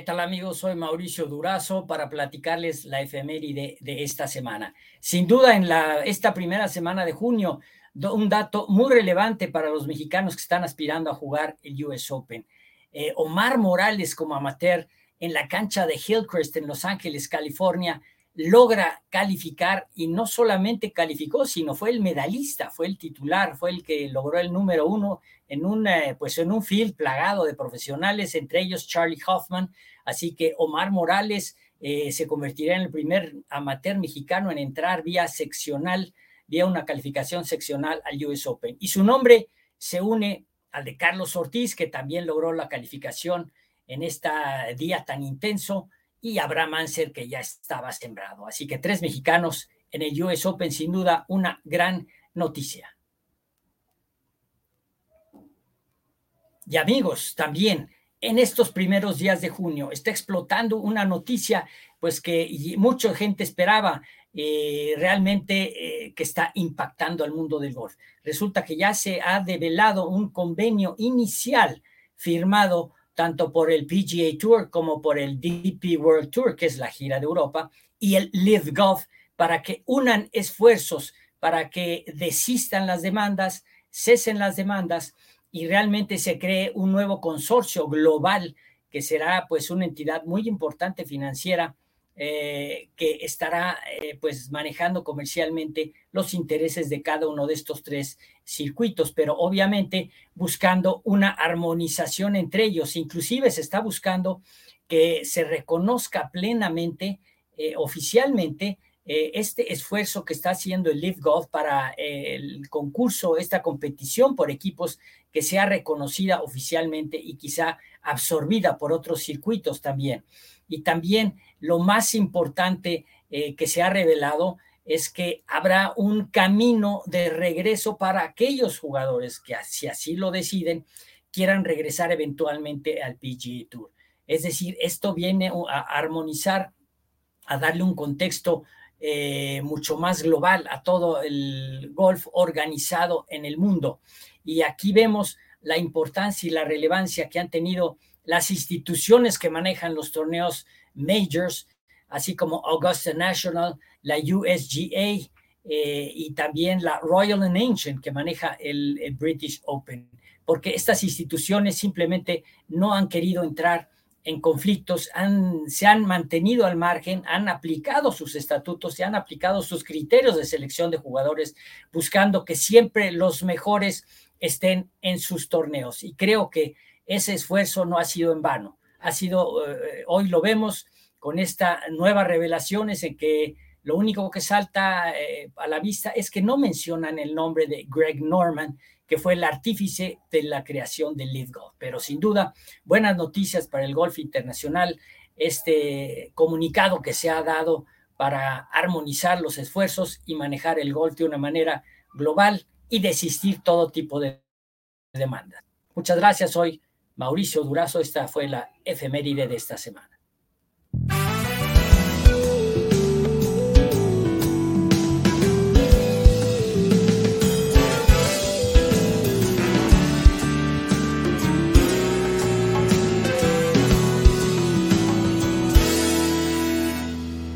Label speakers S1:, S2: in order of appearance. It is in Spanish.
S1: ¿Qué tal amigos? Soy Mauricio Durazo para platicarles la efeméride de esta semana. Sin duda, en la, esta primera semana de junio, un dato muy relevante para los mexicanos que están aspirando a jugar el US Open. Eh, Omar Morales como amateur en la cancha de Hillcrest en Los Ángeles, California, logra calificar y no solamente calificó, sino fue el medalista, fue el titular, fue el que logró el número uno en un, eh, pues en un field plagado de profesionales, entre ellos Charlie Hoffman. Así que Omar Morales eh, se convertirá en el primer amateur mexicano en entrar vía seccional, vía una calificación seccional al US Open. Y su nombre se une al de Carlos Ortiz, que también logró la calificación en este día tan intenso y Abraham Anser, que ya estaba sembrado. Así que tres mexicanos en el US Open, sin duda, una gran noticia. Y amigos, también en estos primeros días de junio está explotando una noticia, pues que mucha gente esperaba eh, realmente eh, que está impactando al mundo del golf. Resulta que ya se ha develado un convenio inicial firmado tanto por el PGA Tour como por el DP World Tour, que es la gira de Europa, y el Live Golf, para que unan esfuerzos, para que desistan las demandas, cesen las demandas y realmente se cree un nuevo consorcio global que será pues una entidad muy importante financiera eh, que estará eh, pues manejando comercialmente los intereses de cada uno de estos tres circuitos, pero obviamente buscando una armonización entre ellos. Inclusive se está buscando que se reconozca plenamente, eh, oficialmente, este esfuerzo que está haciendo el Live Golf para el concurso, esta competición por equipos que sea reconocida oficialmente y quizá absorbida por otros circuitos también. Y también lo más importante eh, que se ha revelado es que habrá un camino de regreso para aquellos jugadores que, si así lo deciden, quieran regresar eventualmente al PGA Tour. Es decir, esto viene a armonizar, a darle un contexto eh, mucho más global a todo el golf organizado en el mundo. Y aquí vemos la importancia y la relevancia que han tenido las instituciones que manejan los torneos majors, así como Augusta National, la USGA eh, y también la Royal and Ancient que maneja el, British Open, porque estas instituciones simplemente no han querido entrar en conflictos, se han mantenido al margen, han aplicado sus estatutos, se han aplicado sus criterios de selección de jugadores, buscando que siempre los mejores estén en sus torneos. Y creo que ese esfuerzo no ha sido en vano. Ha sido, eh, hoy lo vemos con esta nueva revelaciones en que lo único que salta eh, a la vista es que no mencionan el nombre de Greg Norman, que fue el artífice de la creación del Lead Golf. Pero sin duda, buenas noticias para el golf internacional, este comunicado que se ha dado para armonizar los esfuerzos y manejar el golf de una manera global y desistir todo tipo de demandas. Muchas gracias hoy Mauricio Durazo. Esta fue la efeméride de esta semana.